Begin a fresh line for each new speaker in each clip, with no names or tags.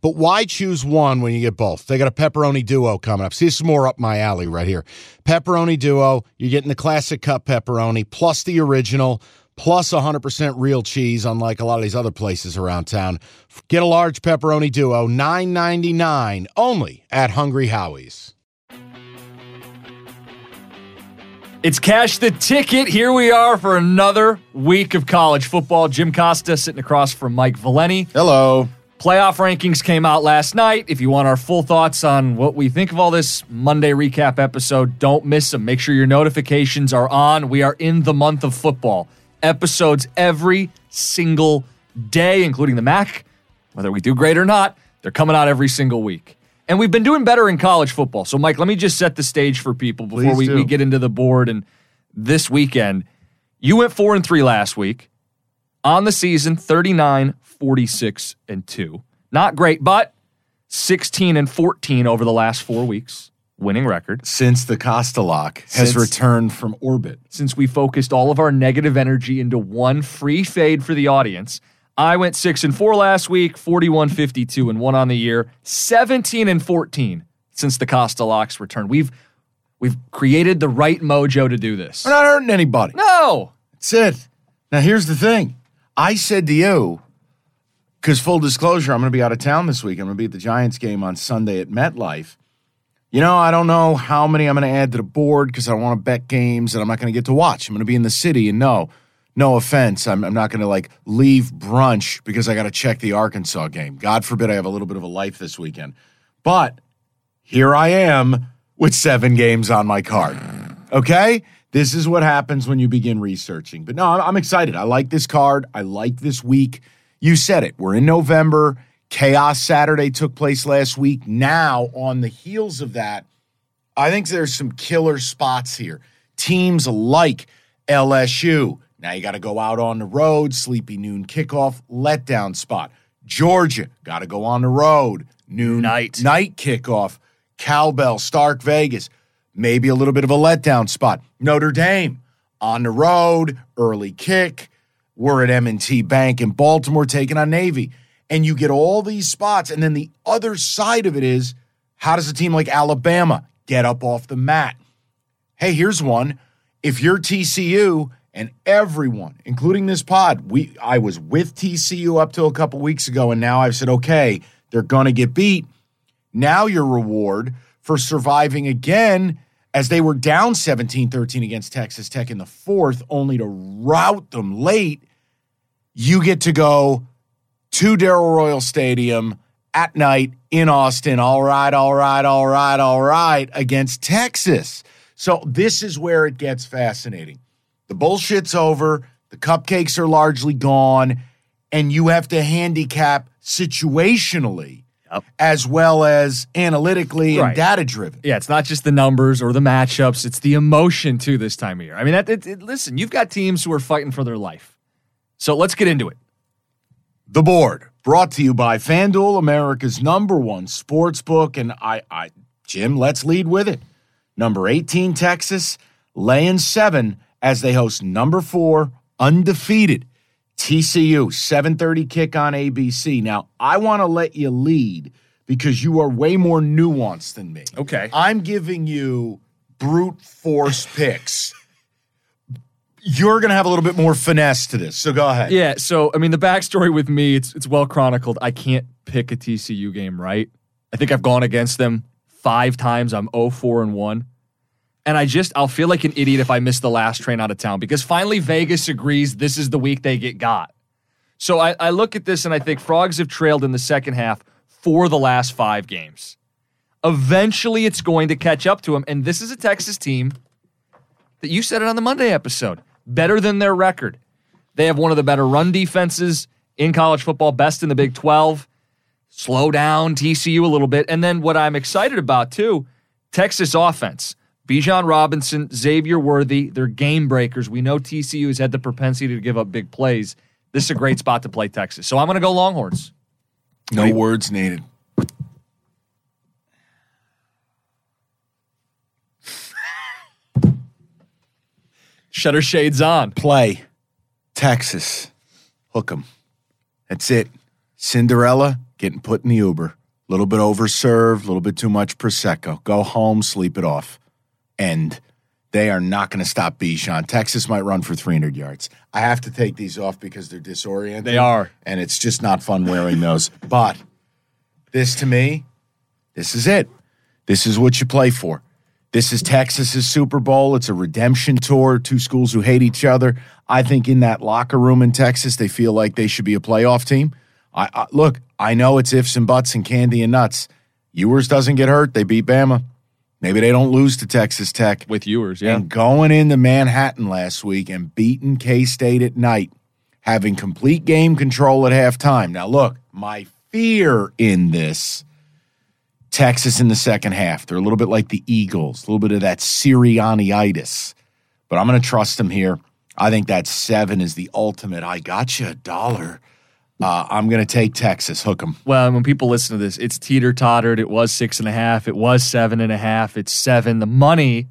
But why choose one when you get both? They got a pepperoni duo coming up. See, this is more up my alley right here. Pepperoni duo, you're getting the classic cup pepperoni plus the original plus 100% real cheese, unlike a lot of these other places around town. Get a large pepperoni duo, $9.99 only at Hungry Howie's.
It's Cash the Ticket. Here we are for another week of college football. Jim Costa sitting across from Mike Valenti.
Hello.
Playoff rankings came out last night. If you want our full thoughts on what we think of all this Monday recap episode, don't miss them. Make sure your notifications are on. We are in the month of football. Episodes every single day, including the Mac. Whether we do great or not, they're coming out every single week. And we've been doing better in college football. So, Mike, let me just set the stage for people before we, we get into the board. And this weekend, you went four and three last week on the season 39 46 and 2 not great but 16 and 14 over the last four weeks winning record
Since the Costa lock has
Since-
returned from orbit.
since we focused all of our negative energy into one free fade for the audience i went 6 and 4 last week 41 52 and 1 on the year 17 and 14 since the costa locks return we've we've created the right mojo to do this
We're not hurting anybody.
no
That's it. Now, here's the thing. I said to you, because full disclosure, I'm going to be out of town this week. I'm going to be at the Giants game on Sunday at MetLife. You know, I don't know how many I'm going to add to the board because I don't want to bet games that I'm not going to get to watch. I'm going to be in the city, and no, no offense, I'm, I'm not going to like leave brunch because I got to check the Arkansas game. God forbid I have a little bit of a life this weekend. But here I am with seven games on my card. Okay? This is what happens when you begin researching. But no, I'm, excited. I like this card. I like this week. You said it. We're in November. Chaos Saturday took place last week. Now, on the heels of that, I think there's some killer spots here. Teams like LSU. Now you got to go out on the road, sleepy noon kickoff, letdown spot. Georgia, got to go on the road, noon
Night.
night kickoff. Cowbell, Stark Vegas, maybe a little bit of a letdown spot. Notre Dame on the road, early kick. We're at M&T Bank in Baltimore taking on Navy. And you get all these spots. And then the other side of it is how does a team like Alabama get up off the mat? Hey, here's one. If you're TCU and everyone, including this pod, we I was with TCU up till a couple weeks ago, and now I've said, okay, they're gonna get beat. Now your reward for surviving again as they were down 17-13 against Texas Tech in the fourth, only to rout them late, you get to go to Darrell Royal Stadium at night in Austin. All right, all right, all right, all right, against Texas. So this is where it gets fascinating. The bullshit's over, the cupcakes are largely gone, and you have to handicap situationally
Yep.
as well as analytically and data driven.
Yeah, it's not just the numbers or the matchups; it's the emotion too. This time of year, I mean, that, it, it- listen, you've got teams who are fighting for their life. So let's get into it.
The board brought to you by FanDuel, America's number one sports book. And I, I, Jim, let's lead with it. Number 18, Texas, laying seven as they host number four, undefeated TCU, 730 kick on ABC. Now, I want to let you lead because you are way more nuanced than me.
Okay.
I'm giving you brute force picks. You're going to have a little bit more finesse to this. So go ahead.
Yeah. So I mean, the backstory with me, it's it's well chronicled. I can't pick a TCU game right. I think I've gone against them five times. I'm 0-4 and one. And I just, I'll feel like an idiot if I miss the last train out of town because finally Vegas agrees this is the week they get got. So I, I look at this and I think Frogs have trailed in the second half for the last five games. Eventually, it's going to catch up to them. And this is a Texas team that you said it on the Monday episode better than their record. They have one of the better run defenses in college football, best in the Big 12. Slow down TCU a little bit. And then what I'm excited about too, Texas offense. Bijan Robinson, Xavier Worthy, they're game breakers. We know TCU has had the propensity to give up big plays. This is a great spot to play Texas. So I'm going to go Longhorns.
No words needed.
Shutter shades on.
Play. Texas. Hook 'em. That's it. Cinderella getting put in the Uber. A little bit overserved, a little bit too much Prosecco. Go home, sleep it off. And they are not going to stop Bijan. Texas might run for 300 yards. I have to take these off because they're disoriented.
They are.
And it's just not fun wearing those. But this to me, this is it. This is what you play for. This is Texas's Super Bowl. It's a redemption tour. Two schools who hate each other. I think in that locker room in Texas, they feel like they should be a playoff team. I, I look. I know it's ifs and buts and candy and nuts. Ewers doesn't get hurt. They beat Bama. Maybe they don't lose to Texas Tech.
With Ewers, yeah.
And going into Manhattan last week and beating K State at night, having complete game control at halftime. Now, look, my fear in this Texas in the second half. They're a little bit like the Eagles, a little bit of that Sirianniitis. But I'm going to trust them here. I think that seven is the ultimate. I got you a dollar. Uh, I'm going to take Texas. Hook 'em.
Well, when people listen to this, it's teeter tottered. It was six and a half. It was seven and a half. It's seven. The money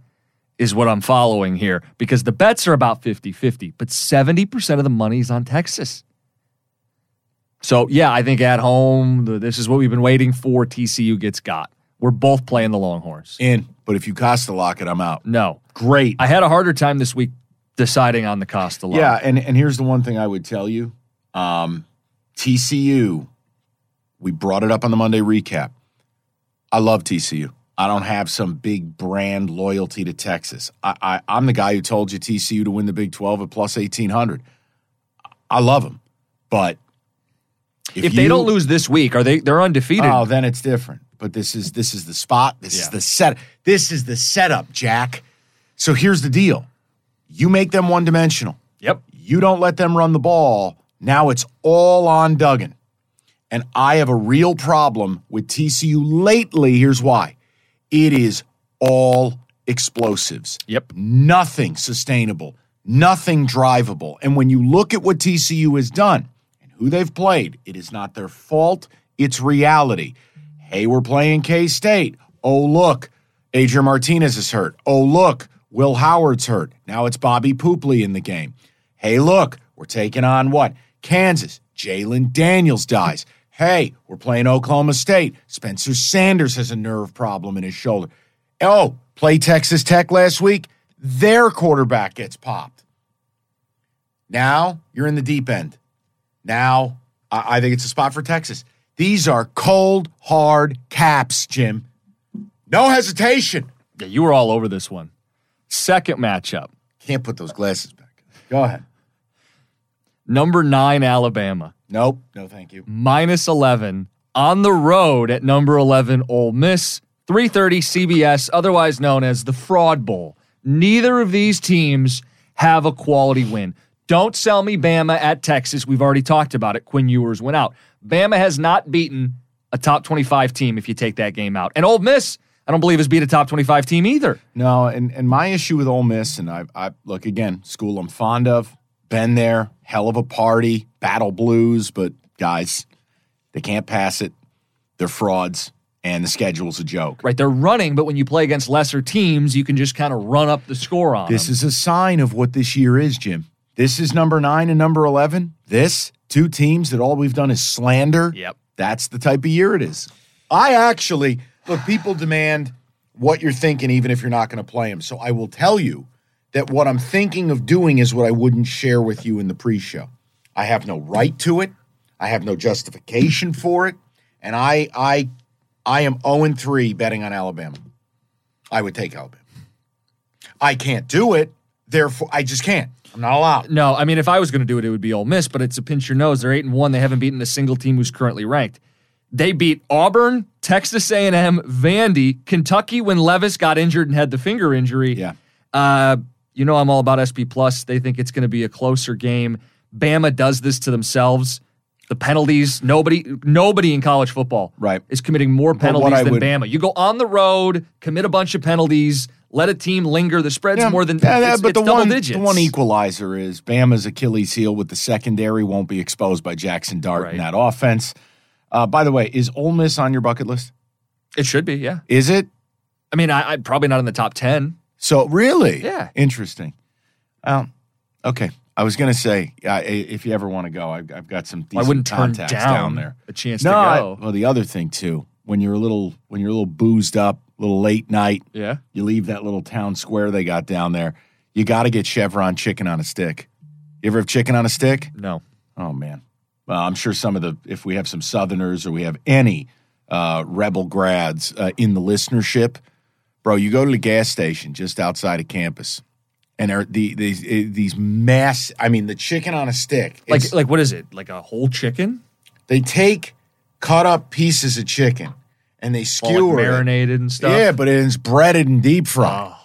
is what I'm following here because the bets are about 50 50, but 70% of the money is on Texas. So, yeah, I think at home, the- this is what we've been waiting for. TCU gets got. We're both playing the Longhorns.
In. But if you Costa lock it, I'm out.
No.
Great.
I had a harder time this week deciding on the Costa line.
Yeah, and and here's the one thing I would tell you. Um, TCU, we brought it up on the Monday recap. I love TCU. I don't have some big brand loyalty to Texas. I, I I'm the guy who told you TCU to win the Big 12 at plus 1800. I love them, but
If, they
you-
don't lose this week, are they they're undefeated?
Oh, then it's different. But this is this is the spot. This is the set. This is the setup, Jack. So here's the deal: you make them one dimensional.
yep.
You don't let them run the ball. Now it's all on Duggan. And I have a real problem with TCU lately. Here's why it is all explosives.
Yep.
Nothing sustainable, nothing drivable. And when you look at what TCU has done and who they've played, it is not their fault, it's reality. Hey, we're playing K State. Oh, look, Adrian Martinez is hurt. Oh, look, Will Howard's hurt. Now it's Bobby Poopley in the game. Hey, look, we're taking on what? Kansas. Jalon Daniels dies. Hey, we're playing Oklahoma State. Spencer Sanders has a nerve problem in his shoulder. Oh, play Texas Tech last week. Their quarterback gets popped. Now you're in the deep end. Now I, I think it's a spot for Texas. These are cold, hard caps, Jim. No hesitation.
Yeah, you were all over this one. Second matchup.
Can't put those glasses back. Go ahead.
Number nine, Alabama.
Nope. No, thank you.
Minus 11 on the road at number 11, Ole Miss. 330 CBS, otherwise known as the Fraud Bowl. Neither of these teams have a quality win. Don't sell me Bama at Texas. We've already talked about it. Quinn Ewers went out. Bama has not beaten a top 25 team if you take that game out. And Ole Miss, I don't believe has beat a top 25 team either.
No, and, and my issue with Ole Miss, and I, I look again, school I'm fond of, been there, hell of a party, battle blues, but guys, they can't pass it. They're frauds, and the schedule's a joke.
Right, they're running, but when you play against lesser teams, you can just kind of run up the score on
This
them.
is a sign of what this year is, Jim. This is number nine and number 11. This, two teams that all we've done is slander.
Yep.
That's the type of year it is. I actually, look, people demand what you're thinking, even if you're not going to play them. So I will tell you that what I'm thinking of doing is what I wouldn't share with you in the pre show. I have no right to it, I have no justification for it. And I, I, I am 0 3 betting on Alabama. I would take Alabama. I can't do it. Therefore, I just can't. I'm not allowed.
No, I mean, if I was going to do it, it would be Ole Miss, but it's a pinch your nose. They're eight and one. They haven't beaten a single team who's currently ranked. They beat Auburn, Texas A&M, Vandy, Kentucky when Levis got injured and had the finger injury.
Yeah.
Uh, you know I'm all about SP Plus. They think it's going to be a closer game. Bama does this to themselves. The penalties, nobody nobody in college football
Right.
is committing more penalties than
would-
Bama. You go on the road, commit a bunch of penalties, let a team linger. The spread's
Yeah,
more than
yeah, but the
double
one,
digits.
the one equalizer is Bama's Achilles heel with the secondary won't be exposed by Jackson Dart in that offense. Uh, by the way, is Ole Miss on your bucket list?
It should be, yeah.
Is it?
I mean, I, I'm probably not in the top ten.
So really,
Yeah.
interesting. Um, okay, I was gonna say uh, if you ever want to go, I've, I've got some.
I wouldn't turn
contacts
down,
down there.
a chance
No,
to
I-
go.
well, the other thing too, when you're a little when you're a little boozed up, a little late night,
yeah.
you leave that little town square they got down there. You got to get Chevron chicken on a stick. You ever have chicken on a stick?
No.
Oh man. Well, I'm sure some of the if we have some Southerners or we have any uh, rebel grads uh, in the listenership, bro, you go to the gas station just outside of campus, and there are the, these these mass. I mean, the chicken on a stick.
Like like what is it? Like a whole chicken?
they take cut up pieces of chicken and they
All
skewer
like
it.
marinated and stuff.
Yeah, but it's breaded and deep fried. Oh.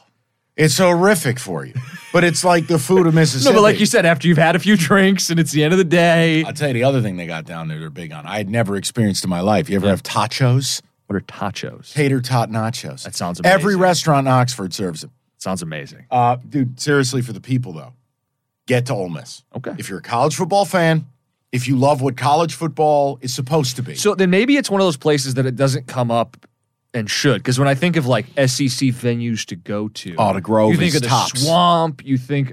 It's horrific for you, but it's like the food of Mississippi.
No, but like you said, after you've had a few drinks and it's the end of the day.
I'll tell you the other thing they got down there they're big on. I had never experienced in my life. You ever have tachos?
What are tachos?
Tater tot nachos.
That sounds amazing.
Every restaurant in Oxford serves them.
Sounds amazing.
Uh, dude, seriously, for the people though, get to Ole Miss.
Okay.
If you're a college football fan, if you love what college football is supposed to be,
So then maybe it's one of those places that it doesn't come up and should. Because when I think of like SEC venues to go to,
Oh, the Grove
you think of the
tops.
swamp. You think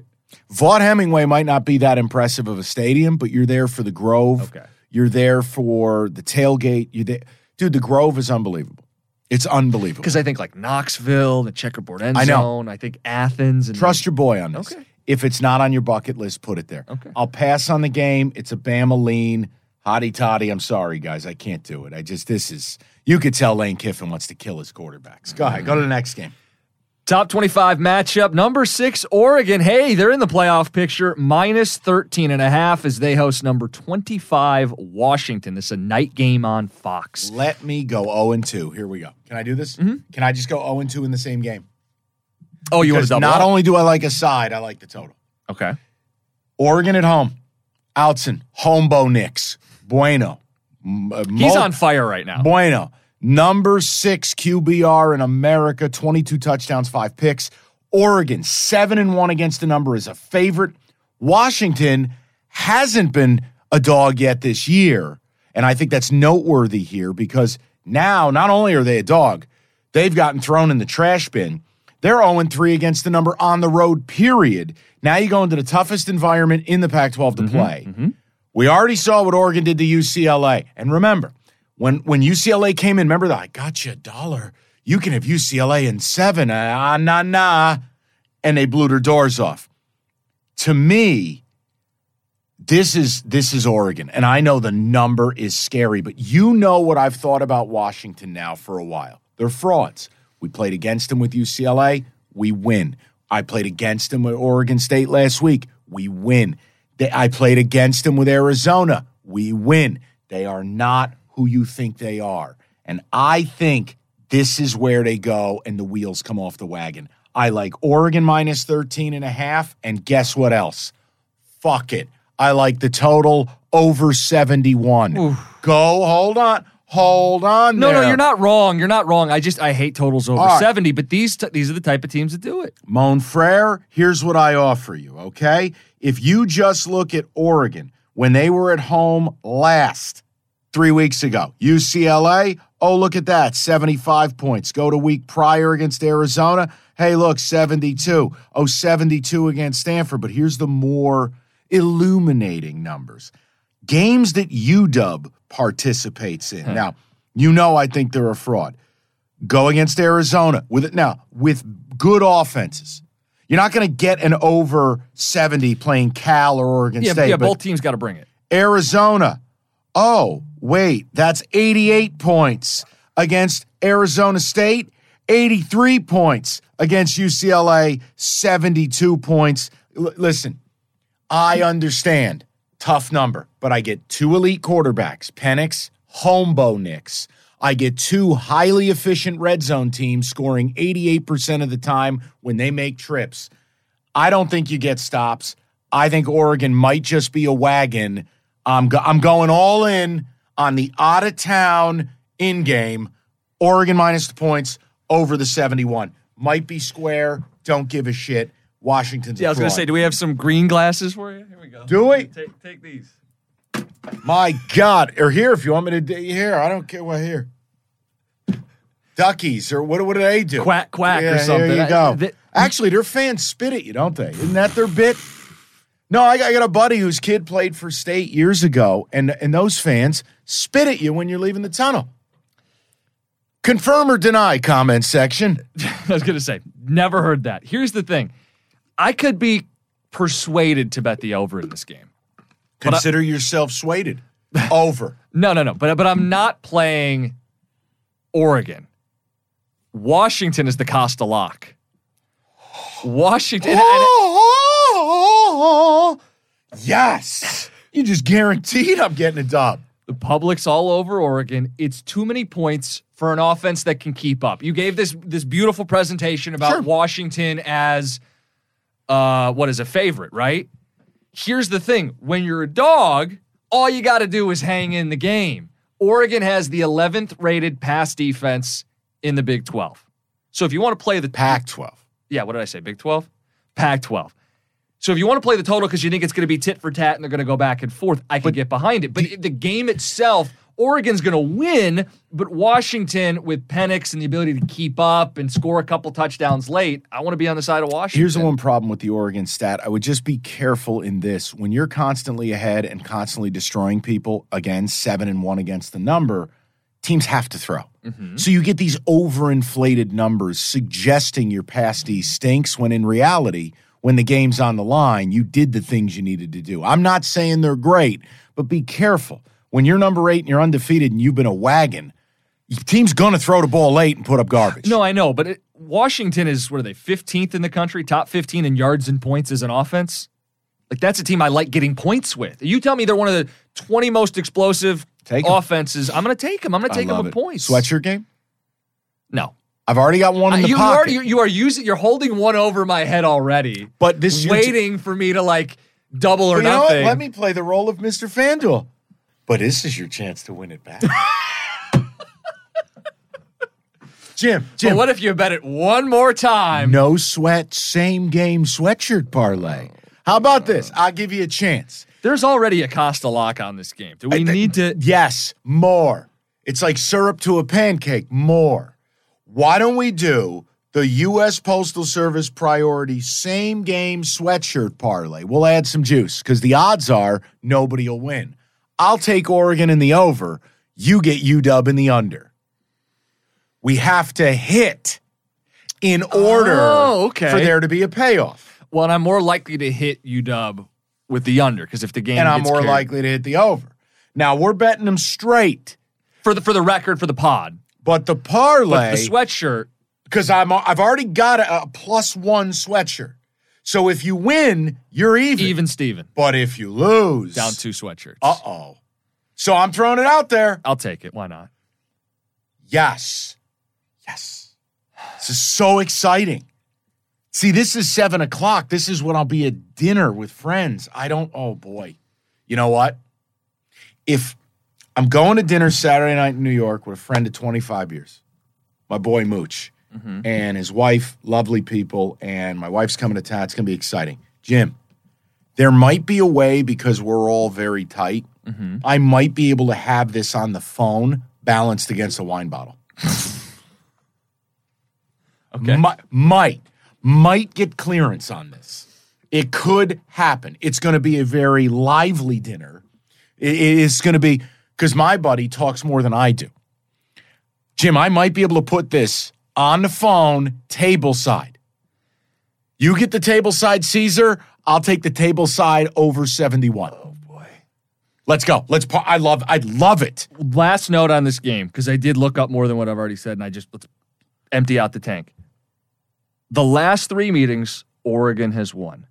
Vaught Hemingway might not be that impressive of a stadium, but you're there for the Grove.
Okay.
You're there for the tailgate. You're there, dude. The Grove is unbelievable. It's unbelievable.
because I think like Knoxville, the checkerboard end
I know.
zone. I think Athens and
Trust your boy on this.
Okay.
If it's not on your bucket list, put it there.
Okay.
I'll pass on the game. It's a Bama lean. Hotty toddy. I'm sorry, guys. I can't do it. I just, this is, you could tell Lane Kiffin wants to kill his quarterbacks. Go ahead. Go to the next game.
Top 25 matchup. Number six, Oregon. Hey, they're in the playoff picture. Minus 13 and a half as they host number 25, Washington. This is a night game on Fox.
Let me go 0 and 2. Here we go. Can I do this? Can I just go 0 and 2 in the same game?
Oh, you want to double
not
up?
only do I like a side, I like the total.
Okay.
Oregon at home. Outson, Homebo Nix, Bueno. M- uh,
He's
Mo-
on fire right now.
Bueno. Number six QBR in America, 22 touchdowns, five picks. Oregon, seven and one against the number is a favorite. Washington hasn't been a dog yet this year. And I think that's noteworthy here because now not only are they a dog, they've gotten thrown in the trash bin. They're 0 3 against the number on the road, period. Now you go into the toughest environment in the Pac 12 to mm-hmm, play. Mm-hmm. We already saw what Oregon did to UCLA. And remember, when when UCLA came in, remember that I got you a dollar. You can have UCLA in seven. Ah, nah, nah. And they blew their doors off. To me, this is this is Oregon. And I know the number is scary, but you know what I've thought about Washington now for a while. They're frauds. We played against them with UCLA, we win. I played against them with Oregon State last week. We win. They, I played against them with Arizona. We win. They are not who you think they are. And I think this is where they go and the wheels come off the wagon. I like Oregon minus 13 and a half. And guess what else? Fuck it. I like the total over 71. Go, hold on. Hold on.
No, no,
there.
you're not wrong. You're not wrong. I just I hate totals over
right.
70, but these t- these are the type of teams that do it.
Mon frere, here's what I offer you, okay? If you just look at Oregon when they were at home last three weeks ago, UCLA, oh, look at that, 75 points. Go to week prior against Arizona, hey, look, 72. Oh, 72 against Stanford. But here's the more illuminating numbers games that UW participates in. Hmm. Now, you know I think they're a fraud. Go against Arizona with it now with good offenses. You're not going to get an over 70 playing Cal or Oregon
Yeah,
State.
yeah, both teams got to bring it.
Arizona. Oh, wait, that's 88 points against Arizona State, 83 points against UCLA, 72 points. L- listen, I understand. Tough number, but I get two elite quarterbacks, Penix, Homebo Nix. I get two highly efficient red zone teams scoring 88% of the time when they make trips. I don't think you get stops. I think Oregon might just be a wagon. I'm, go- I'm going all in on the out of town in game. Oregon minus the points over the 71. Might be square. Don't give a shit. Washington's.
Yeah, I was going to say, do we have some green glasses for you? Here we go.
Do we?
Take, take these.
My God. Or here, if you want me to do here, I don't care what here. Duckies, or what, what do they do?
Quack, quack,
Yeah,
or something.
Here you
I-
go.
th-
Actually, their fans spit at you, don't they? Isn't that their bit? No, I got, I got a buddy whose kid played for state years ago, and, and those fans spit at you when you're leaving the tunnel. Confirm or deny, comment section.
I was going to say, never heard that. Here's the thing I could be persuaded to bet the over in this game.
Consider yourself swayed. Over.
No, no, no. But, but I'm not playing Oregon. Washington is the Costa lock. Washington. and-
Oh, yes. You just guaranteed I'm getting a dub.
The public's all over Oregon. It's too many points for an offense that can keep up. You gave this this beautiful presentation about
Sure.
Washington as uh what is a favorite, right? Here's the thing, when you're a dog, all you got to do is hang in the game. Oregon has the 11th rated pass defense in the Big 12. So if you want to play the
Pac 12.
yeah, what did I say? Big 12? Pac 12. So if you want to play the total because you think it's going to be tit for tat and they're going to go back and forth, I can get behind it. But the game itself, Oregon's going to win, but Washington with Penix and the ability to keep up and score a couple touchdowns late, I want to be on the side of Washington.
Here's the one problem with the Oregon stat. I would just be careful in this. When you're constantly ahead and constantly destroying people, again, seven and one against the number, teams have to throw. Mm-hmm. So you get these overinflated numbers suggesting your pass D stinks when in reality, when the game's on the line, you did the things you needed to do. I'm not saying they're great, but be careful. When you're number eight and you're undefeated and you've been a wagon, your team's going to throw the ball late and put up garbage.
No, I know, but it, Washington is, what are they, 15th in the country, top 15 in yards and points as an offense? Like, that's a team I like getting points with. You tell me they're one of the 20 most explosive
Take 'em.
offenses. I'm going to take them. I'm going to take them with
it.
points.
Sweatshirt game?
No.
I've already got one in the
you, you
pocket.
already, you are using, you're holding one over my head already,
but this is t-
waiting for me to like double or
you know what?
nothing.
Let me play the role of Mr. FanDuel. But this is your chance to win it back. Jim,
But
Jim,
what if you bet it one more time?
no sweat, same game sweatshirt parlay. How about this? Oh. I'll give you a chance.
There's already a Costa lock on this game. Do we
I-
need to?
Yes, more. It's like syrup to a pancake, more. Why don't we do the U.S. Postal Service priority same game sweatshirt parlay? We'll add some juice because the odds are nobody will win. I'll take Oregon in the over. You get UW in the under. We have to hit in order
Oh, okay.
for there to be a payoff.
Well, and I'm more likely to hit UW with the under because if the game
And I'm more
carried-
likely to hit the over. Now we're betting them straight,
for the for the record for the pod.
But the
But
parlay
the sweatshirt,
because I'm I've already got a, a plus one sweatshirt. So if you win, you're even.
even Steven,
But if you lose,
down two sweatshirts.
Uh oh. So I'm throwing it out there.
I'll take it. Why not?
Yes, yes. This is so exciting. See, this is seven o'clock. This is when I'll be at dinner with friends. I don't. Oh boy. You know what? If I'm going to dinner Saturday night in New York with a friend of 25 years, my boy Mooch, mm-hmm. and his wife, lovely people, and my wife's coming to town. It's going to be exciting. Jim, there might be a way because we're all very tight. Mm-hmm. I might be able to have this on the phone balanced against a wine bottle.
Okay.
Might, might, might get clearance on this. It could happen. It's going to be a very lively dinner. It- it's going to be because my buddy talks more than I do. Jim, I might be able to put this on the phone, table side. You get the table side Caesar. I'll take the table side over 71. Oh boy. Let's go. Let's par- I love I love it.
Last note on this game because I did look up more than what I've already said, and I just let's empty out the tank. The last three meetings, Oregon has won,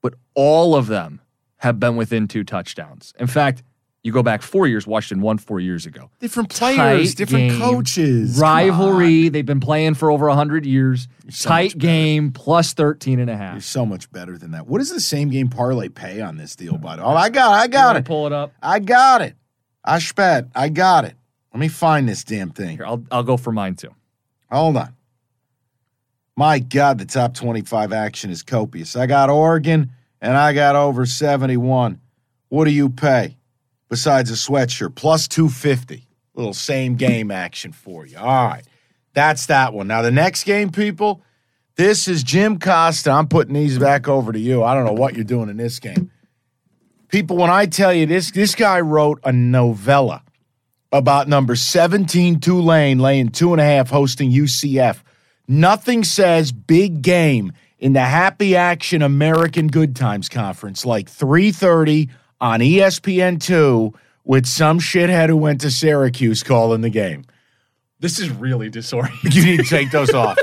but all of them have been within two touchdowns. In fact, You go back four years, Washington won four years ago.
Different players,
Tight
different
game,
coaches.
Rivalry. They've been playing for over 100 years.
so
Tight game, plus 13 and a half.
You're so much better than that. What does the same game parlay pay on this deal, bud? Oh, I got it. I got it.
Pull it up.
I got it. I spent. I got it. Let me find this damn thing.
Here, I'll, I'll go for mine too.
Hold on. My God, the top 25 action is copious. I got Oregon and I got over 71. What do you pay besides a sweatshirt? Plus 250. Little same game action for you. All right. That's that one. Now, the next game, people, this is Jim Costa. I'm putting these back over to you. I don't know what you're doing in this game. People, when I tell you this, this guy wrote a novella about number 17 Tulane laying two and a half hosting UCF. Nothing says big game in the Happy Action American Good Times Conference like 3:30 on E ESPN2 with some shithead who went to Syracuse calling the game.
This is really disorienting.
You need to take those off.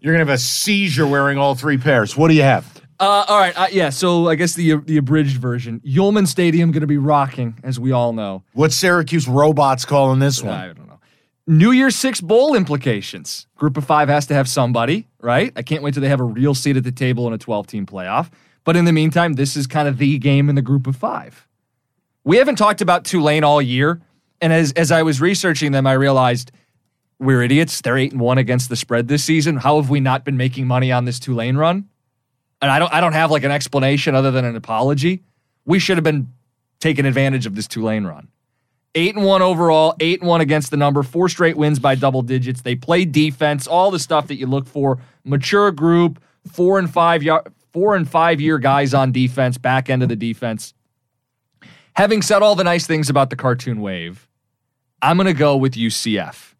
You're gonna have a seizure wearing all three pairs. What do you have?
Uh, all right, uh, yeah. So I guess the the abridged version. Yulman Stadium going to be rocking, as we all know.
What Syracuse robots calling this one?
I don't know. New Year's Six bowl implications. Group of five has to have somebody, right? I can't wait till they have a real seat at the table in a 12 team playoff. But in the meantime, this is kind of the game in the group of five. We haven't talked about Tulane all year. And as, as I was researching them, I realized we're idiots. They're eight and one against the spread this season. How have we not been making money on this Tulane run? And I don't I don't have like an explanation other than an apology. We should have been taking advantage of this Tulane run. Eight and one overall, eight and one against the number, four straight wins by double digits. They play defense, all the stuff that you look for. Mature group, four and five year, four and five year guys on defense, back end of the defense. Having said all the nice things about the cartoon wave, I'm going to go with UCF.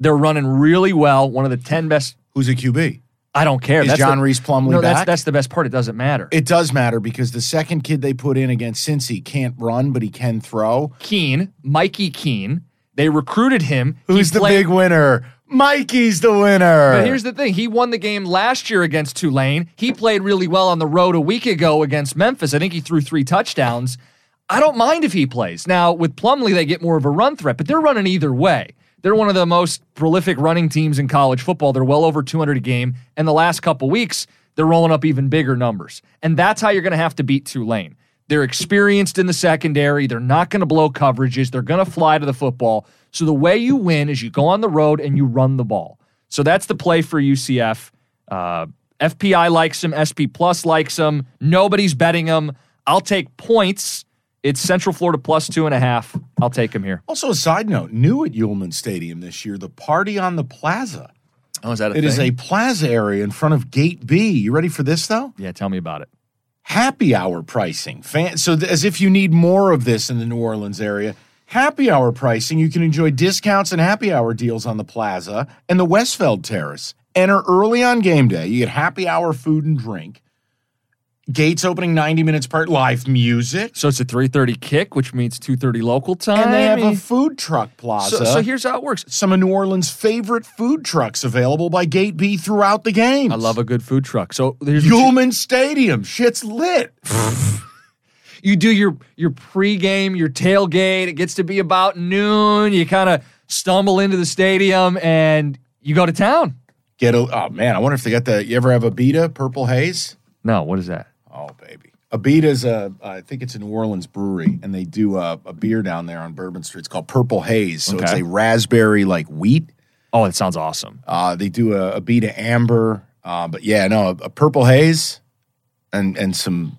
They're running really well. One of the ten best.
Who's a QB?
I don't care.
Is
that's
John
the,
Rhys Plumlee
No, that's
back?
that's the best part. It doesn't matter.
It does matter because the second kid they put in against Cincy can't run, but he can throw.
Keene, Mikey Keene. They recruited him. He
Who's the
played-
big winner? Mikey's the winner.
But here's the thing: he won the game last year against Tulane. He played really well on the road a week ago against Memphis. I think he threw three touchdowns. I don't mind if he plays. Now with Plumlee, they get more of a run threat, but they're running either way. They're one of the most prolific running teams in college football. They're well over 200 a game, and the last couple weeks they're rolling up even bigger numbers. And that's how you're going to have to beat Tulane. They're experienced in the secondary. They're not going to blow coverages. They're going to fly to the football. So the way you win is you go on the road and you run the ball. So that's the play for UCF. Uh, FPI likes him. SP Plus likes him. Nobody's betting him. I'll take points. It's Central Florida plus two and a half. I'll take him here.
also a side note: new at Yulman Stadium this year, the party on the plaza.
Oh, is that
It is a plaza area in front of Gate B. You ready for this though?
yeah? Tell me about it.
Happy hour pricing. Fan- so th- as if you need more of this in the New Orleans area. Happy hour pricing. You can enjoy discounts and happy hour deals on the plaza and the Westfeldt Terrace. Enter early on game day. You get happy hour food and drink. Gates opening 90 minutes part live music.
So it's a 3:30 kick, which means 2:30 local time.
And they have a food truck plaza.
so, so here's how it works.
some of New Orleans' favorite food trucks available by Gate B throughout the game.
I love a good food truck. So there's
Yulman Stadium. Shit's lit.
you do your your pregame, your tailgate. It gets to be about noon. You kind of stumble into the stadium and you go to town.
Get a oh man, I wonder if they got the you ever have Abita Purple Haze?
No, what is that?
Oh baby. Abita's a, I think it's a New Orleans brewery, and they do a, a beer down there on Bourbon Street. It's called Purple Haze. So it's a raspberry like wheat.
Oh, it sounds awesome.
Uh, they do a, Abita Amber, uh, but yeah, no, a, a Purple Haze, and and some.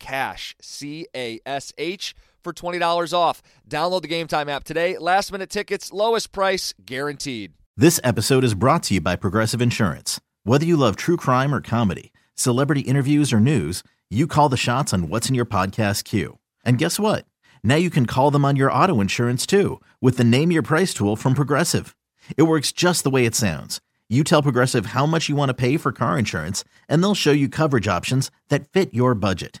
CASH, C A S H, for $20 off. Download the Game Time app today. Last minute tickets, lowest price guaranteed.
This episode is brought to you by Progressive Insurance. Whether you love true crime or comedy, celebrity interviews or news, you call the shots on what's in your podcast queue. And guess what? Now you can call them on your auto insurance too with the Name Your Price tool from Progressive. It works just the way it sounds. You tell Progressive how much you want to pay for car insurance, and they'll show you coverage options that fit your budget.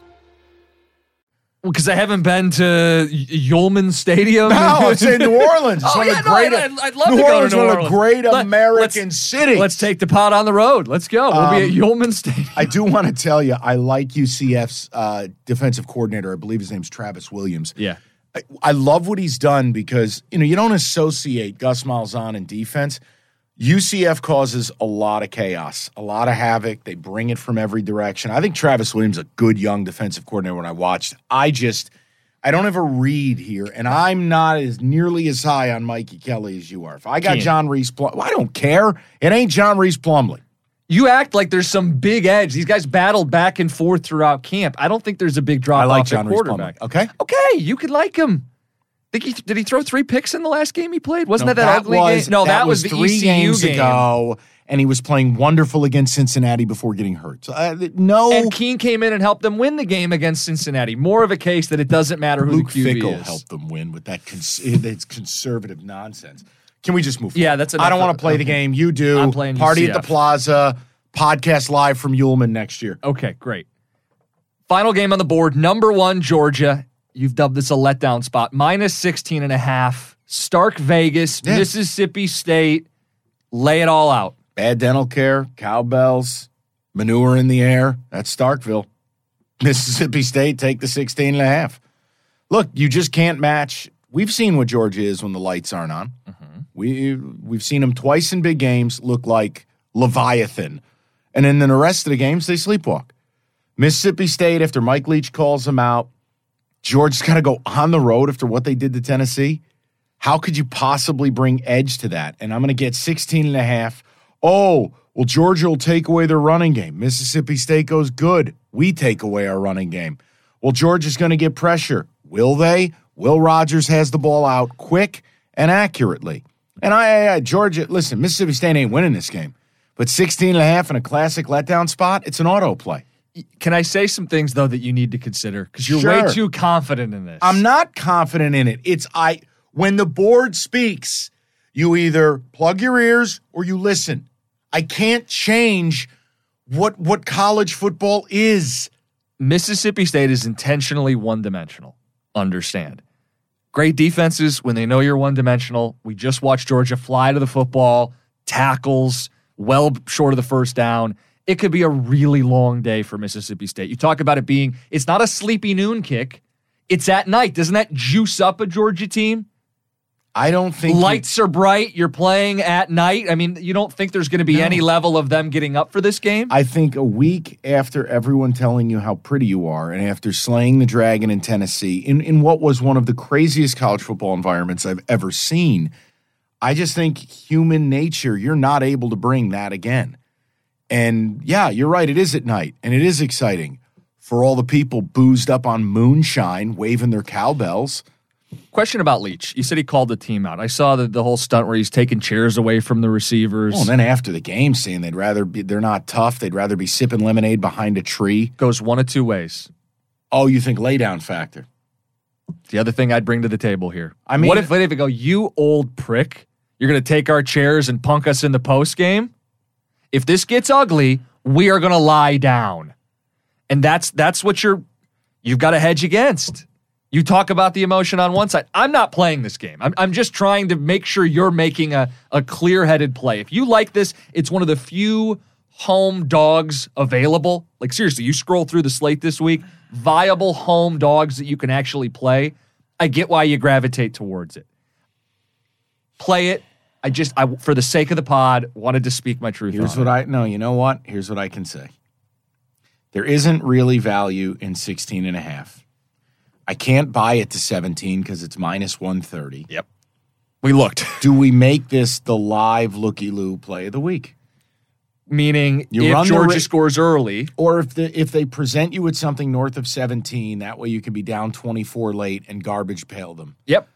Because I haven't been to Yulman Stadium.
No, it's in New Orleans. It's
Oh,
one
yeah,
of the
no,
great.
I'd- I'd love
New
to go to
Orleans,
New
one of
Orleans.
great
Let-
American
let's-
cities.
Let's take the pot on the road. Let's go. We'll be at
Um,
Yulman Stadium.
I do want to tell you, I like UCF's uh, defensive coordinator. I believe his name's Travis Williams.
yeah.
I, I love what he's done because you know you don't associate Gus Malzahn in defense. UCF causes a lot of chaos, a lot of havoc. They bring it from every direction. I think Travis Williams is a good young defensive coordinator. When I watched, I just I don't ever read here, and I'm not as nearly as high on Mikey Kelly as you are. If I got
Can't.
John Rhys, Plum- well, I don't care. It ain't John Rhys Plumlee.
You act like there's some big edge. These guys battled back and forth throughout camp. I don't think there's a big drop
I like
off
John
at
Rhys
quarterback.
Plumlee. Okay.
Okay, you could like him. Think he did he throw three picks in the last game he played? Wasn't
No,
that that, ugly
was,
game? No, that, was, the
three
ECU
games
game.
ago, and he was playing wonderful against Cincinnati before getting hurt. So, uh, no,
And Keene came in and helped them win the game against Cincinnati. More of a case that it doesn't matter who
Luke
the QB
Fickell
is.
helped them win with that cons- conservative nonsense. Can we just move?
Yeah,
forward?
that's
I don't want to play the game. You do.
I'm playing
Party at the Plaza. Podcast live from Yulman next year.
Okay, great. Final game on the board. Number one, Georgia. You've dubbed this a letdown spot. Minus 16 and a half. Stark Vegas,
Yeah.
Mississippi State. Lay it all out.
Bad dental care, cowbells, manure in the air. That's Starkville. Mississippi State take the 16 and a half. Look, you just can't match. We've seen what Georgia is when the lights aren't on. Mm-hmm. We we've seen them twice in big games look like Leviathan. And then in the rest of the games they sleepwalk. Mississippi State after Mike Leach calls them out, Georgia's got to go on the road after what they did to Tennessee. How could you possibly bring edge to that? And I'm going to get 16 and a half. Oh, well, Georgia will take away their running game. Mississippi State goes good. We take away our running game. Well, Georgia's going to get pressure. Will they? Will Rogers has the ball out quick and accurately. And I, I, Georgia, listen, Mississippi State ain't winning this game. But 16 and a half in a classic letdown spot, it's an auto play.
Can I say some things though that you need to consider? Because you're
Sure.
way too confident in this.
I'm not confident in it. It's I when the board speaks, you either plug your ears or you listen. I can't change what what college football is.
Mississippi State is intentionally one dimensional. Understand. Great defenses when they know you're one dimensional. We just watched Georgia fly to the football, tackles, well short of the first down. It could be a really long day for Mississippi State. You talk about it being, it's not a sleepy noon kick, it's at night. Doesn't that juice up a Georgia team?
I don't think you-
Lights are bright. You're playing at night. I mean, you don't think there's going to be any level of them getting up for this game?
I think a week after everyone telling you how pretty you are, and after slaying the dragon in Tennessee, in, in what was one of the craziest college football environments I've ever seen, I just think human nature, you're not able to bring that again. And yeah, you're right, it is at night, and it is exciting for all the people boozed up on moonshine, waving their cowbells.
Question about Leach. You said he called the team out. I saw the, the whole stunt where he's taking chairs away from the receivers.
Well, and then after the game, saying they'd rather be, they're not tough, they'd rather be sipping lemonade behind a tree.
Goes one of two ways.
Oh, you think lay down factor?
The other thing I'd bring to the table here.
I mean-
what if, what if they go, you old prick, you're going to take our chairs and punk us in the post game? If this gets ugly, we are going to lie down. And that's that's what you're you've got to hedge against. You talk about the emotion on one side. I'm not playing this game. I'm, I'm just trying to make sure you're making a, a clear headed play. If you like this, it's one of the few home dogs available. Like, seriously, you scroll through the slate this week, viable home dogs that you can actually play. I get why you gravitate towards it. Play it. I just, I, for the sake of the pod, wanted to speak my truth.
Here's what
it.
I no, you know what? Here's what I can say. There isn't really value in 16 and a half. I can't buy it to 17 because it's minus 130.
Yep. We looked.
Do we make this the live looky loo play of the week?
Meaning,
You
if Georgia scores early,
Or if the if they present you with something north of 17, that way you can be down 24 late and garbage pail them.
yep.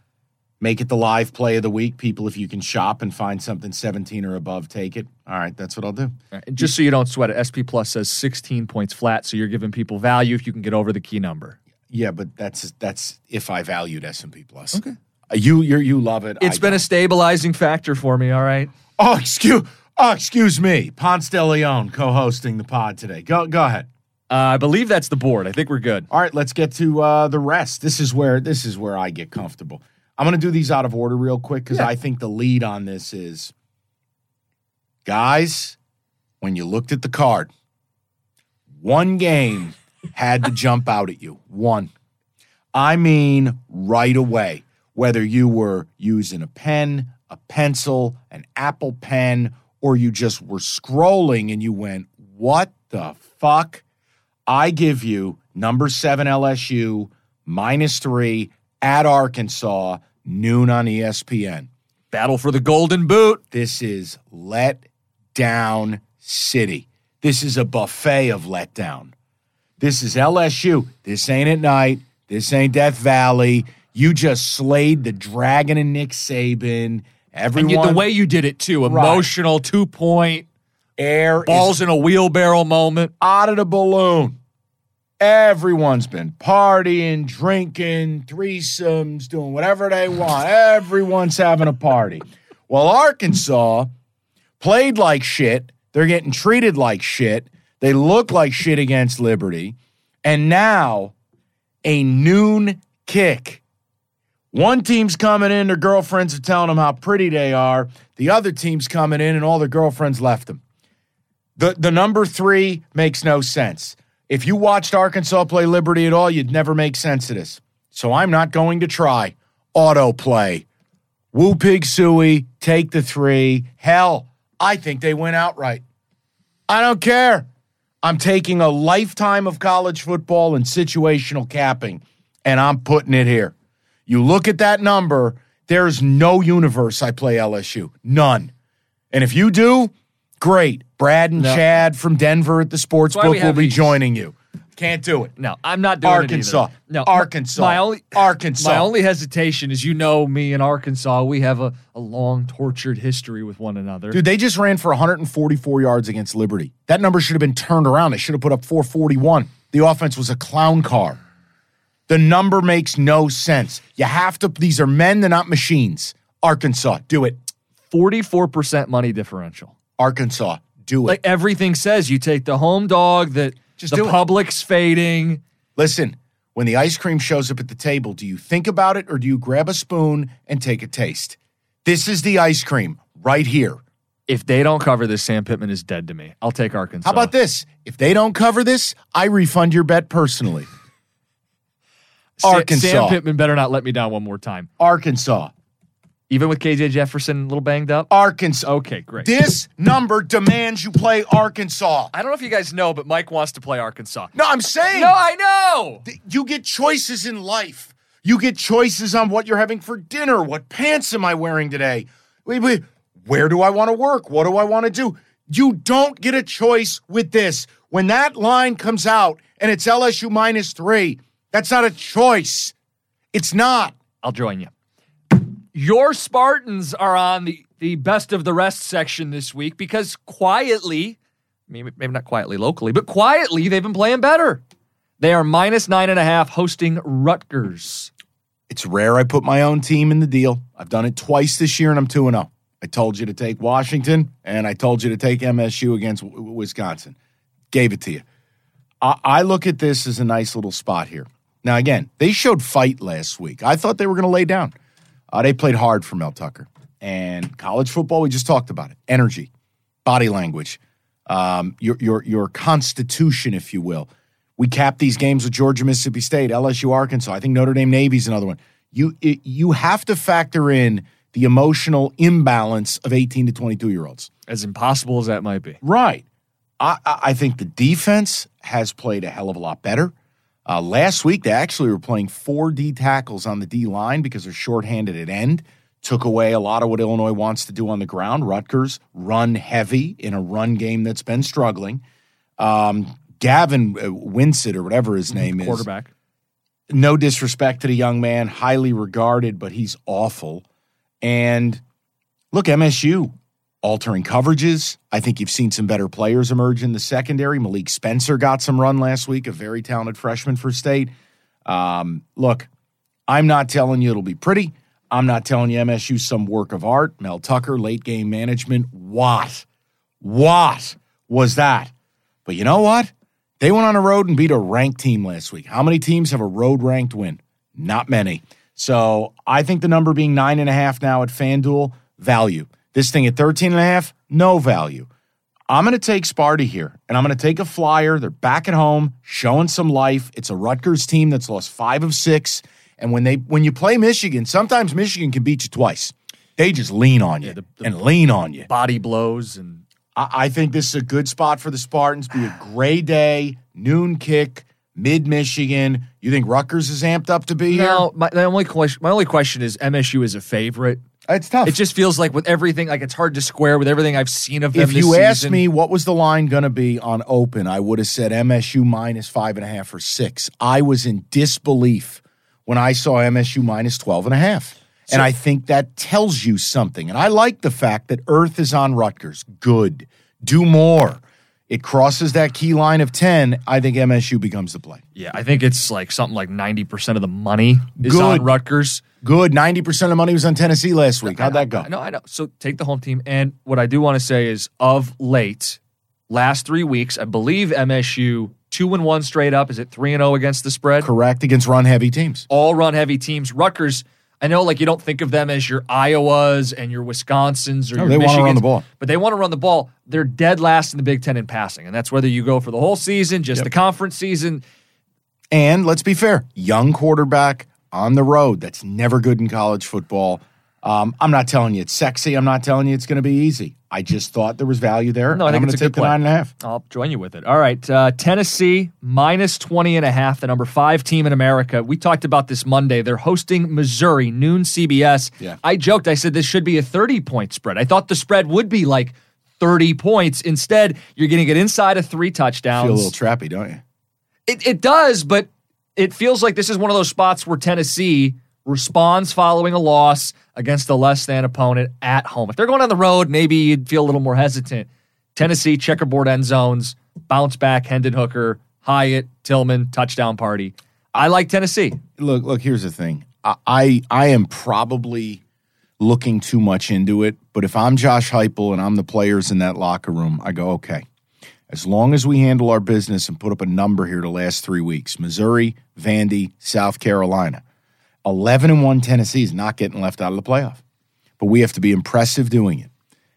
Make it the live play of the week. People, if you can shop and find something 17 or above, take it. All right, that's what I'll do.
Right, just so you don't sweat it, SP Plus says 16 points flat, so you're giving people value if you can get over the key number.
Yeah, but that's that's if I valued S and P plus. Okay, you you you love it.
It's
I
been a
don't.
stabilizing factor for me, all right?
oh excuse oh excuse me, Ponce de Leon co-hosting the pod today. Go go ahead.
Uh, I believe that's the board. I think we're good.
All right, let's get to uh, the rest. This is where this is where I get comfortable. I'm going to do these out of order real quick because I think the lead on this is, guys, when you looked at the card, one game had to jump out at you. One. I mean, right away. Whether you were using a pen, a pencil, an Apple pen, or you just were scrolling and you went, What the fuck? I give you number seven LSU minus three at Arkansas, noon on ESPN.
Battle for the golden boot.
This is let down city. This is a buffet of letdown. This is LSU. This ain't at night. This ain't Death Valley. You just slayed the dragon and Nick Saban. Everyone,
you, the way you did it, too.
Right.
Emotional, two point,
air
balls in a wheelbarrow moment.
out of the balloon. Everyone's been partying, drinking, threesomes, doing whatever they want. Everyone's having a party. Well, Arkansas played like shit. They're getting treated like shit. They look like shit against Liberty. And now a noon kick. One team's coming in, their girlfriends are telling them how pretty they are. The other team's coming in, and all their girlfriends left them. The the number three makes no sense. If you watched Arkansas play Liberty at all, you'd never make sense of this. So I'm not going to try. Autoplay. Woo Pig Sooie, take the three. Hell, I think they went outright. I don't care. I'm taking a lifetime of college football and situational capping, and I'm putting it here. You look at that number, there's no universe I play LSU. None. And if you do, great. Brad and Chad from Denver at the sports book will be joining you. Can't do it.
No, I'm not doing
Arkansas.
it either. No,
Arkansas.
My only,
Arkansas.
My only hesitation is, you know, me and Arkansas, we have a, a long, tortured history with one another.
Dude, they just ran for 144 yards against Liberty. That number should have been turned around. They should have put up 441. The offense was a clown car. The number makes no sense. You have to, these are men, they're not machines. Arkansas, do it.
44% money differential.
Arkansas, do it.
Like everything says, you take the home dog that
Just
the
do it.
public's fading.
Listen, when the ice cream shows up at the table, do you think about it or do you grab a spoon and take a taste? This is the ice cream right here.
If they don't cover this, Sam Pittman is dead to me. I'll take Arkansas.
How about this? If they don't cover this, I refund your bet personally.
Sa-
Arkansas.
Sam Pittman better not let me down one more time.
Arkansas.
Even with KJ Jefferson a little banged up?
Arkansas.
Okay, great.
This number demands you play Arkansas.
I don't know if you guys know, but Mike wants to play Arkansas.
No, I'm saying
No, I know.
th- you get choices in life. You get choices on what you're having for dinner. What pants am I wearing today? Wait, wait. Where do I want to work? What do I want to do? You don't get a choice with this. When that line comes out and it's LSU minus three, that's not a choice. It's not.
I'll join you. Your Spartans are on the, the best of the rest section this week because quietly, maybe, maybe not quietly locally, but quietly, they've been playing better. They are minus nine and a half hosting Rutgers.
It's rare I put my own team in the deal. I've done it twice this year, and I'm 2 0. I told you to take Washington, and I told you to take MSU against Wisconsin. Gave it to you. I, I look at this as a nice little spot here. Now, again, they showed fight last week. I thought they were going to lay down. Uh, they played hard for Mel Tucker. And college football, we just talked about it energy, body language, um, your, your, your constitution, if you will. We capped these games with Georgia, Mississippi State, LSU, Arkansas. I think Notre Dame Navy's another one. You, it, you have to factor in the emotional imbalance of 18 to 22 year olds.
As impossible as that might be.
Right. I, I think the defense has played a hell of a lot better. Uh, last week, they actually were playing four D tackles on the D line because they're shorthanded at end. Took away a lot of what Illinois wants to do on the ground. Rutgers run heavy in a run game that's been struggling. Um, Gavin uh, Wynn-Witz, or whatever his name
is, quarterback.
No disrespect to the young man, highly regarded, but he's awful. And look, MSU altering coverages. I think you've seen some better players emerge in the secondary. Malik Spencer got some run last week, a very talented freshman for state. Um, look, I'm not telling you it'll be pretty. I'm not telling you MSU some work of art. Mel Tucker, late game management. What? What was that? But you know what? They went on a road and beat a ranked team last week. How many teams have a road ranked win? Not many. So I think the number being nine and a half now at FanDuel, value. This thing at 13 and a half, no value. I'm going to take Sparty here, and I'm going to take a flyer. They're back at home, showing some life. It's a Rutgers team that's lost five of six, and when they when you play Michigan, sometimes Michigan can beat you twice. They just lean on you yeah, the, the and lean on you.
Body blows, and
I, I think this is a good spot for the Spartans. Be a gray day, noon kick, mid Michigan. You think Rutgers is amped up to be
no,
here?
No, my, my only question. My only question is MSU is a favorite.
It's tough.
It just feels like with everything, like it's hard to square with everything I've seen of them.
If you asked me what was the line going to be on open, I would have said MSU minus five and a half or six. I was in disbelief when I saw MSU minus 12 and a half. So, and I think that tells you something. And I like the fact that Earth is on Rutgers. Good. Do more. It crosses that key line of 10. I think MSU becomes the play.
Yeah, I think it's like something like 90% of the money is Good. on Rutgers.
Good. 90% of the money was on Tennessee last week. How'd that go?
No, I know. So take the home team. And what I do want to say is of late, last three weeks, I believe MSU two and one straight up. Is it three and zero oh against the spread?
Correct against run heavy teams.
All run heavy teams. Rutgers. I know, like you don't think of them as your Iowas and your Wisconsins or no, your
they
want to
run the ball,
but they want to run the ball. They're dead last in the Big Ten in passing, and that's whether you go for the whole season, just yep. the conference season.
And let's be fair, young quarterback, on the road. That's never good in college football. Um, I'm not telling you it's sexy. I'm not telling you it's going to be easy. I just thought there was value there.
No, I think
I'm
going
to take
the
nine and a half.
I'll join you with it. All right. Uh, Tennessee minus 20 and a half, the number five team in America. We talked about this Monday. They're hosting Missouri, noon CBS.
Yeah.
I joked. I said this should be a 30 point spread. I thought the spread would be like 30 points. Instead, you're going to get inside of three touchdowns.
Feel a little trappy, don't you?
It, it does, but it feels like this is one of those spots where Tennessee responds following a loss against a less than opponent at home. If they're going on the road, maybe you'd feel a little more hesitant. Tennessee, checkerboard end zones, bounce back, Hendon Hooker, Hyatt, Tillman, touchdown party. I like Tennessee.
Look, look, here's the thing. I, I, am probably looking too much into it, but if I'm Josh Heupel and I'm the players in that locker room, I go, okay, as long as we handle our business and put up a number here the last three weeks, Missouri, Vandy, South Carolina, 11 and 1 Tennessee is not getting left out of the playoff. But we have to be impressive doing it.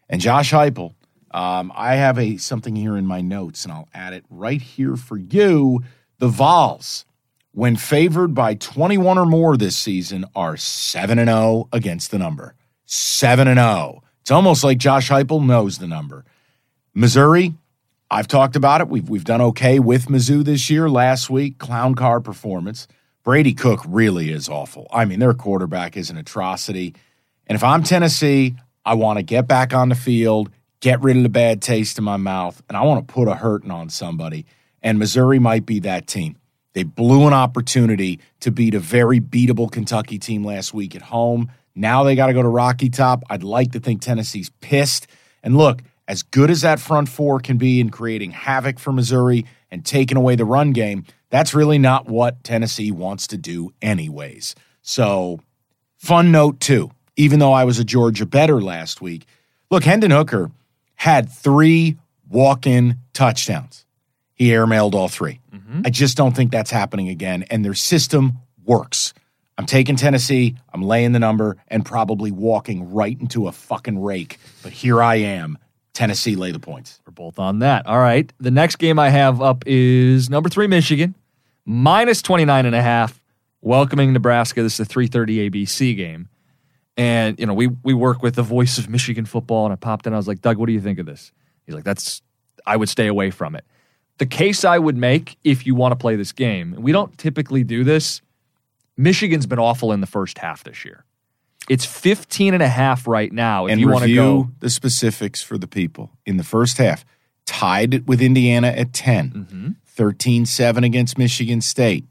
And Josh Heupel, um, I have a something here in my notes, and I'll add it right here for you. The Vols, when favored by 21 or more this season, are 7 and 0 against the number. 7 and 0. It's almost like Josh Heupel knows the number. Missouri, I've talked about it. We've we've done okay with Mizzou this year. Last week, clown car performance. Brady Cook really is awful. I mean, their quarterback is an atrocity. And if I'm Tennessee, I want to get back on the field, get rid of the bad taste in my mouth, and I want to put a hurting on somebody. And Missouri might be that team. They blew an opportunity to beat a very beatable Kentucky team last week at home. Now they got to go to Rocky Top. I'd like to think Tennessee's pissed. And look, as good as that front four can be in creating havoc for Missouri and taking away the run game, that's really not what Tennessee wants to do, anyways. So, fun note too, even though I was a Georgia better last week, look, Hendon Hooker had three walk in touchdowns. He airmailed all 3 mm-hmm. I just don't think that's happening again. And their system works. I'm taking Tennessee, I'm laying the number, and probably walking right into a fucking rake. But here I am. Tennessee lay the points.
We're both on that. All right. The next game I have up is number three, Michigan, minus 29 and a half, welcoming Nebraska. This is a 330 ABC game. And, you know, we we work with the voice of Michigan football, and I popped in. I was like, Doug, what do you think of this? He's like, that's, I would stay away from it. The case I would make if you want to play this game, and we don't typically do this, Michigan's been awful in the first half this year. It's 15 and a half right now. If
and
you want to go,
the specifics for the people. In the first half, tied with Indiana at 10, mm-hmm. 13 7 against Michigan State,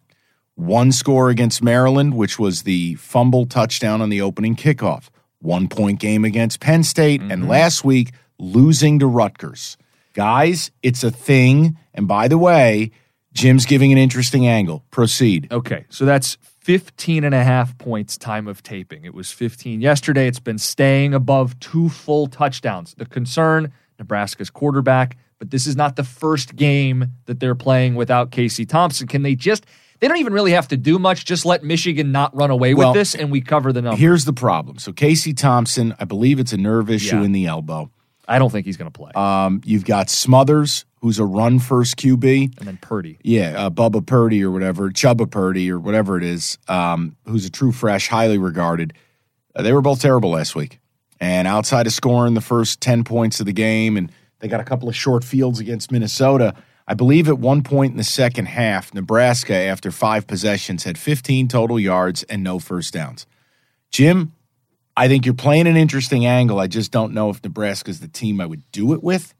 one score against Maryland, which was the fumble touchdown on the opening kickoff, one point game against Penn State, and mm-hmm. last week, losing to Rutgers. Guys, it's a thing. And by the way, Jim's giving an interesting angle. Proceed.
Okay, so that's 15 and a half points time of taping. It was 15 yesterday. It's been staying above two full touchdowns. The concern Nebraska's quarterback, but this is not the first game that they're playing without Casey Thompson. Can they just, they don't even really have to do much. Just let Michigan not run away
Well,
with this and we cover the number.
Here's the problem. So, Casey Thompson, I believe it's a nerve issue
Yeah.
in the elbow.
I don't think he's going to play.
Um, you've got Smothers, who's a run first QB.
and then Purdy.
Yeah, uh, Bubba Purdy or whatever, Chubba Purdy or whatever it is, um, who's a true fresh, highly regarded. Uh, they were both terrible last week. And outside of scoring the first 10 points of the game, and they got a couple of short fields against Minnesota. I believe at one point in the second half, Nebraska, after five possessions, had 15 total yards and no first downs. Jim, I think you're playing an interesting angle. I just don't know if Nebraska's the team I would do it with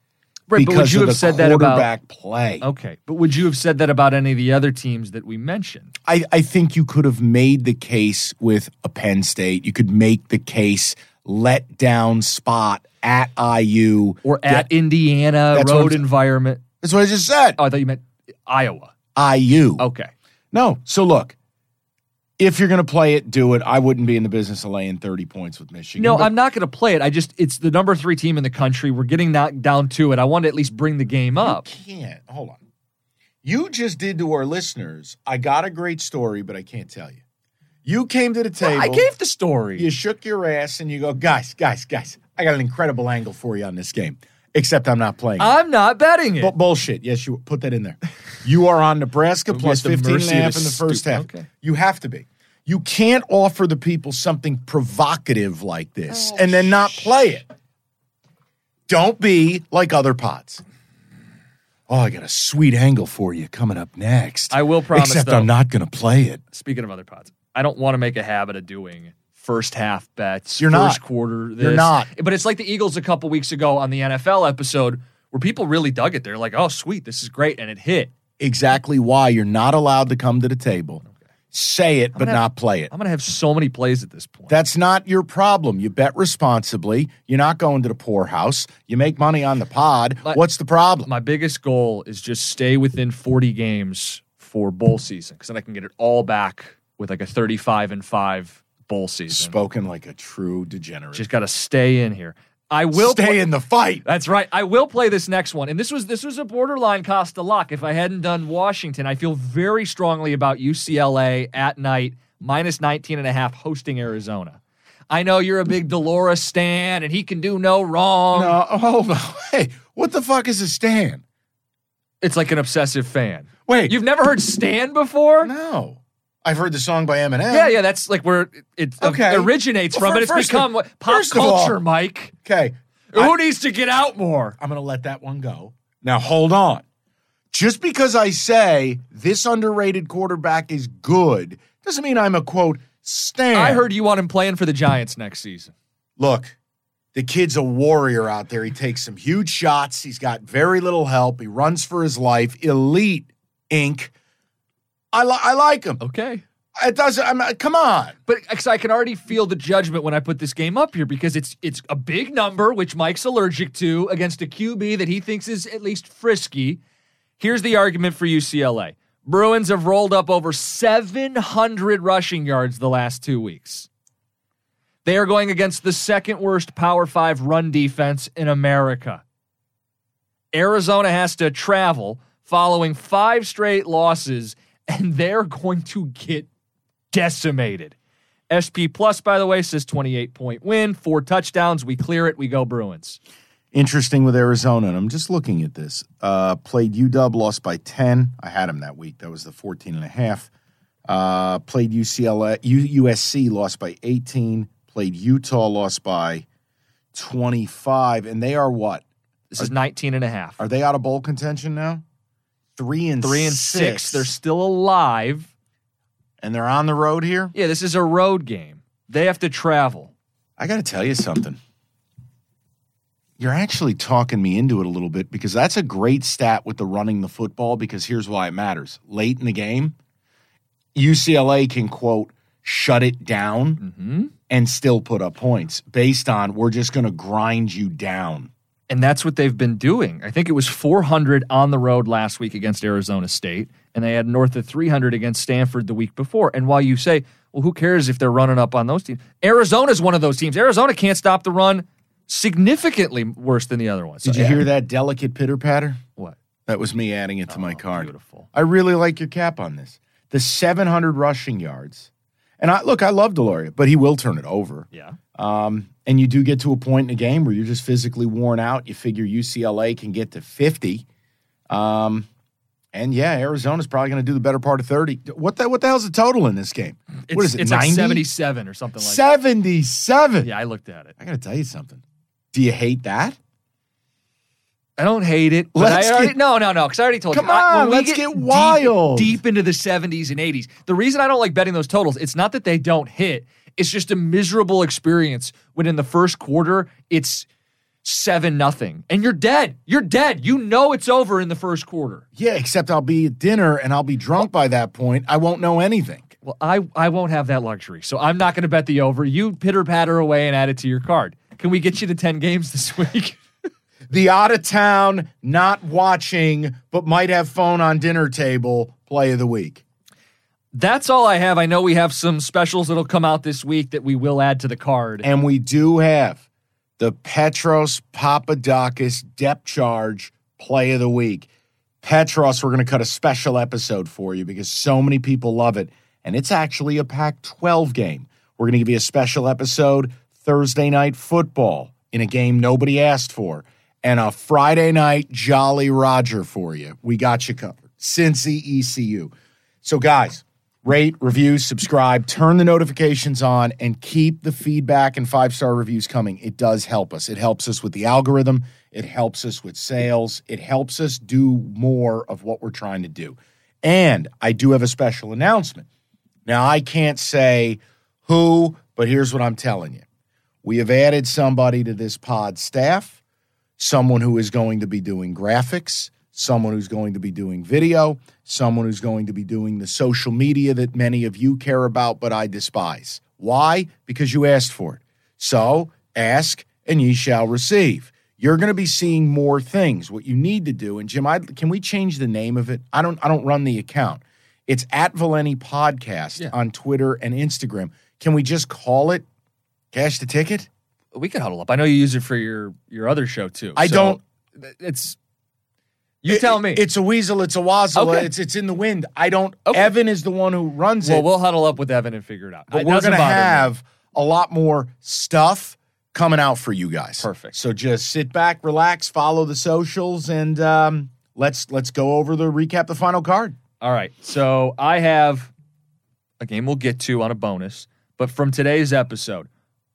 Right, but would
because
you have said that about-
quarterback play.
Okay, but would you have said that about any of the other teams that we mentioned?
I, I think you could have made the case with a Penn State. You could make the case let down spot at IU
Or at Indiana,
That's what
road
I'm-
environment?
That's what I just said.
Oh, I thought you meant Iowa.
IU.
Okay.
No. So look, if you're going to play it, do it. I wouldn't be in the business of laying 30 points with Michigan.
No,
but
I'm not going to play it. I just it's the number three team in the country. We're getting knocked down to it. I want to at least bring the game up.
You can't. Hold on. You just did to our listeners. I got a great story, but I can't tell you. You came to the table.
I gave the story.
you shook your ass and you go, guys, guys, guys, I got an incredible angle for you on this game. Except I'm not playing.
I'm not betting it.
Bu- bullshit. Yes, you put that in there. You are on Nebraska plus
be at the
15 and a half in the first half.
okay.
You have to be. You can't offer the people something provocative like this
Oh,
and then not play it. Don't be like other pots. Oh, I got a sweet angle for you coming up next.
I will promise,
Except
though-
I'm not going to play it.
Speaking of other pods, I don't want to make a habit of doing first half bets.
You're
first
not.
quarter. This.
You're not.
But it's like the Eagles a couple weeks ago on the NFL episode where people really dug it. They're like, "Oh, sweet, this is great," and it hit.
Exactly why you're not allowed to come to the table, say it, but
gonna-
not play it.
I'm gonna have so many plays at this point.
That's not your problem. You bet responsibly. You're not going to the poorhouse. You make money on the pod.
My-
What's the problem?
My biggest goal is just stay within 40 games for bowl season because then I can get it all back with like a 35 and five bowl season.
Spoken like a true degenerate.
Just got to stay in here. I will
stay
play-
in the fight.
That's right. I will play this next one. And this was this was a borderline cost a lock. If I hadn't done Washington, I feel very strongly about UCLA at night, minus 19 and a half, hosting Arizona. I know you're a big Dolores stan and he can do no wrong.
No, hold on. Hey, what the fuck is a Stan?
It's like an obsessive fan.
Wait,
You've never heard Stan before?
no. I've heard the song by Eminem.
Yeah, yeah, that's like where it,
Okay.
originates
Well,
from, but it's become
of-
pop
of all-
culture, Mike.
Okay,
Who needs to get out more?
I'm going to let that one go. Now, hold on. Just because I say this underrated quarterback is good doesn't mean I'm a quote stand.
I heard you want him playing for the Giants next season.
Look, the kid's a warrior out there. He takes some huge shots. He's got very little help. He runs for his life. Elite ink. I, li- I like him.
Okay.
It doesn't. I'm, come on.
But 'cause I can already feel the judgment when I put this game up here because it's it's a big number, which Mike's allergic to, against a QB that he thinks is at least frisky. Here's the argument for UCLA. Bruins have rolled up over 700 rushing yards the last two weeks. They are going against the second worst Power Five run defense in America. Arizona has to travel following five straight losses, and they're going to get decimated. SP Plus, by the way, says 28 point win, four touchdowns. We clear it. We go Bruins.
Interesting with Arizona, and I'm just looking at this. Uh, played UW, lost by 10. I had him that week. That was the 14 and a half. Uh, played UCLA, U- USC, lost by 18. Played Utah, lost by 25. And they are what?
This is 19 and a half.
Are they out of bowl contention now? Three and
Three and six. They're still alive.
and they're on the road here.
Yeah, this is a road game. They have to travel.
I got to tell you something. You're actually talking me into it a little bit because that's a great stat with the running the football. Because here's why it matters: late in the game, UCLA can quote shut it down mm-hmm. and still put up points based on we're just going to grind you down.
And that's what they've been doing. I think it was 400 on the road last week against Arizona State, and they had north of 300 against Stanford the week before. And while you say, well, who cares if they're running up on those teams? Arizona's one of those teams. Arizona can't stop the run significantly worse than the other ones.
Did you hear that delicate pitter patter?
What?
That was me adding it to my
Oh,
card.
beautiful.
I really like your cap on this. The 700 rushing yards. And I look, I love de Laura, but he will turn it over.
Yeah.
Um, and you do get to a point in a game where you're just physically worn out. You figure UCLA can get to 50. Um, and yeah, Arizona's probably going to do the better part of 30. What the, what the hell's the total in this game?
It's,
what is it?
It's
90?
like 77 or something like that.
77.
Yeah, I looked at it.
I got to tell you something. Do you hate that?
I don't hate it. But
Let's
I already,
get-
no, no, no. Because I already told
Come
you. I- when
on,
we
let's get
deep-
wild.
Deep, into the 70s and 80s. The reason I don't like betting those totals, it's not that they don't hit. It's just a miserable experience when in the first quarter it's seven nothing, and you're dead. You're dead. You know it's over in the first quarter.
Yeah, except I'll be at dinner and I'll be drunk by that point. I won't know anything.
Well, I I won't have that luxury, so I'm not going to bet the over. You pitter patter away and add it to your card. Can we get you to 10 games this week?
The out of town, not watching, but might have phone on dinner table play of the week.
That's all I have. I know we have some specials that'll come out this week that we will add to the card.
And we do have the Petros Papadakis depth charge play of the week. Petros, we're going to cut a special episode for you because so many people love it. And it's actually a Pac 12 game. We're going to give you a special episode Thursday night football in a game nobody asked for, and a Friday night Jolly Roger for you. We got you covered. Cincy ECU. So, guys, rate, review, subscribe, turn the notifications on, and keep the feedback and five star reviews coming. It does help us. It helps us with the algorithm, it helps us with sales, it helps us do more of what we're trying to do. And I do have a special announcement. Now, I can't say who, but here's what I'm telling you. We have added somebody to this pod staff, someone who is going to be doing graphics, someone who's going to be doing video, someone who's going to be doing the social media that many of you care about, but I despise. Why? Because you asked for it. So ask and ye shall receive. You're going to be seeing more things. What you need to do, and Jim, I, can we change the name of it? I don't. I don't run the account. It's at Valenti Podcast
Yeah.
on Twitter and Instagram. Can we just call it Cash the Ticket?
We can huddle up. I know you use it for your your other show too.
I
so
don't-
It's you
It-
tell me.
It's a weasel. It's a wazzle.
Okay.
It's it's in the wind. I don't.
Okay.
Evan is the one who runs
well,
it.
we'll huddle up with Evan and figure it out.
but
It
we're gonna
bother me.
have a lot more stuff coming out for you guys.
Perfect.
So just sit back, relax, follow the socials, and um, let's let's go over the recap the final card.
All right. So I have a game we'll get to on a bonus, but from today's episode,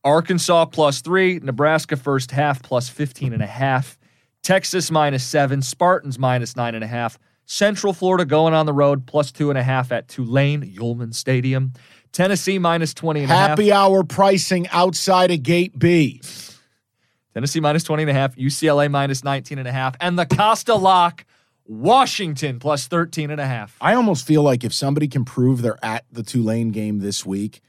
Arkansas plus three, Nebraska first half plus 15 and a half, Texas minus seven, Spartans minus nine and a half, Central Florida going on the road plus two and a half at Tulane, Yulman Stadium, Tennessee minus 20 and a half.
Happy hour pricing outside of Gate B.
Tennessee minus 20 and a half, UCLA minus 19 and a half, and the Costa lock, Washington plus 13 and a half.
I almost feel like if somebody can prove they're at the Tulane game this week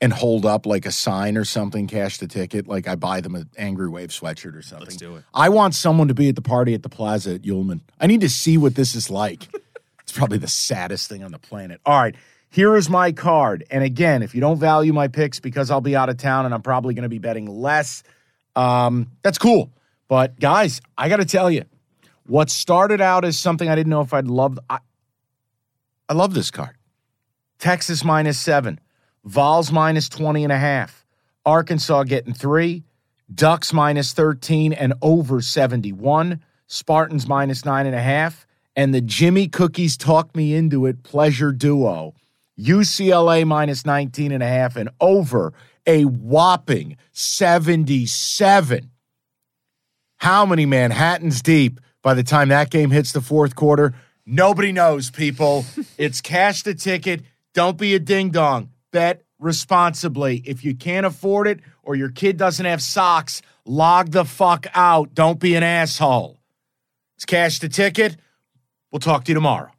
and hold up like a sign or something, cash the ticket, like I buy them an Angry Wave sweatshirt or something.
Let's do it.
I want someone to be at the party at the plaza at Yulman. I need to see what this is like It's probably the saddest thing on the planet. All right, here is my card. And again, if you don't value my picks because I'll be out of town and I'm probably going to be betting less, um, that's cool. But guys, I got to tell you, what started out as something I didn't know if I'd love, I, I love this card. Texas minus seven, Vols minus 20 and a half, Arkansas getting three, Ducks minus 13 and over 71, Spartans minus nine and a half, and the Jimmy Cookies talk me into it pleasure duo. UCLA minus 19 and a half and over a whopping 77. How many Manhattans deep by the time that game hits the fourth quarter? Nobody knows, people. it's cash the ticket. Don't be a ding dong. Bet responsibly. If you can't afford it or your kid doesn't have socks, log the fuck out. Don't be an asshole. It's cash the ticket. We'll talk to you tomorrow.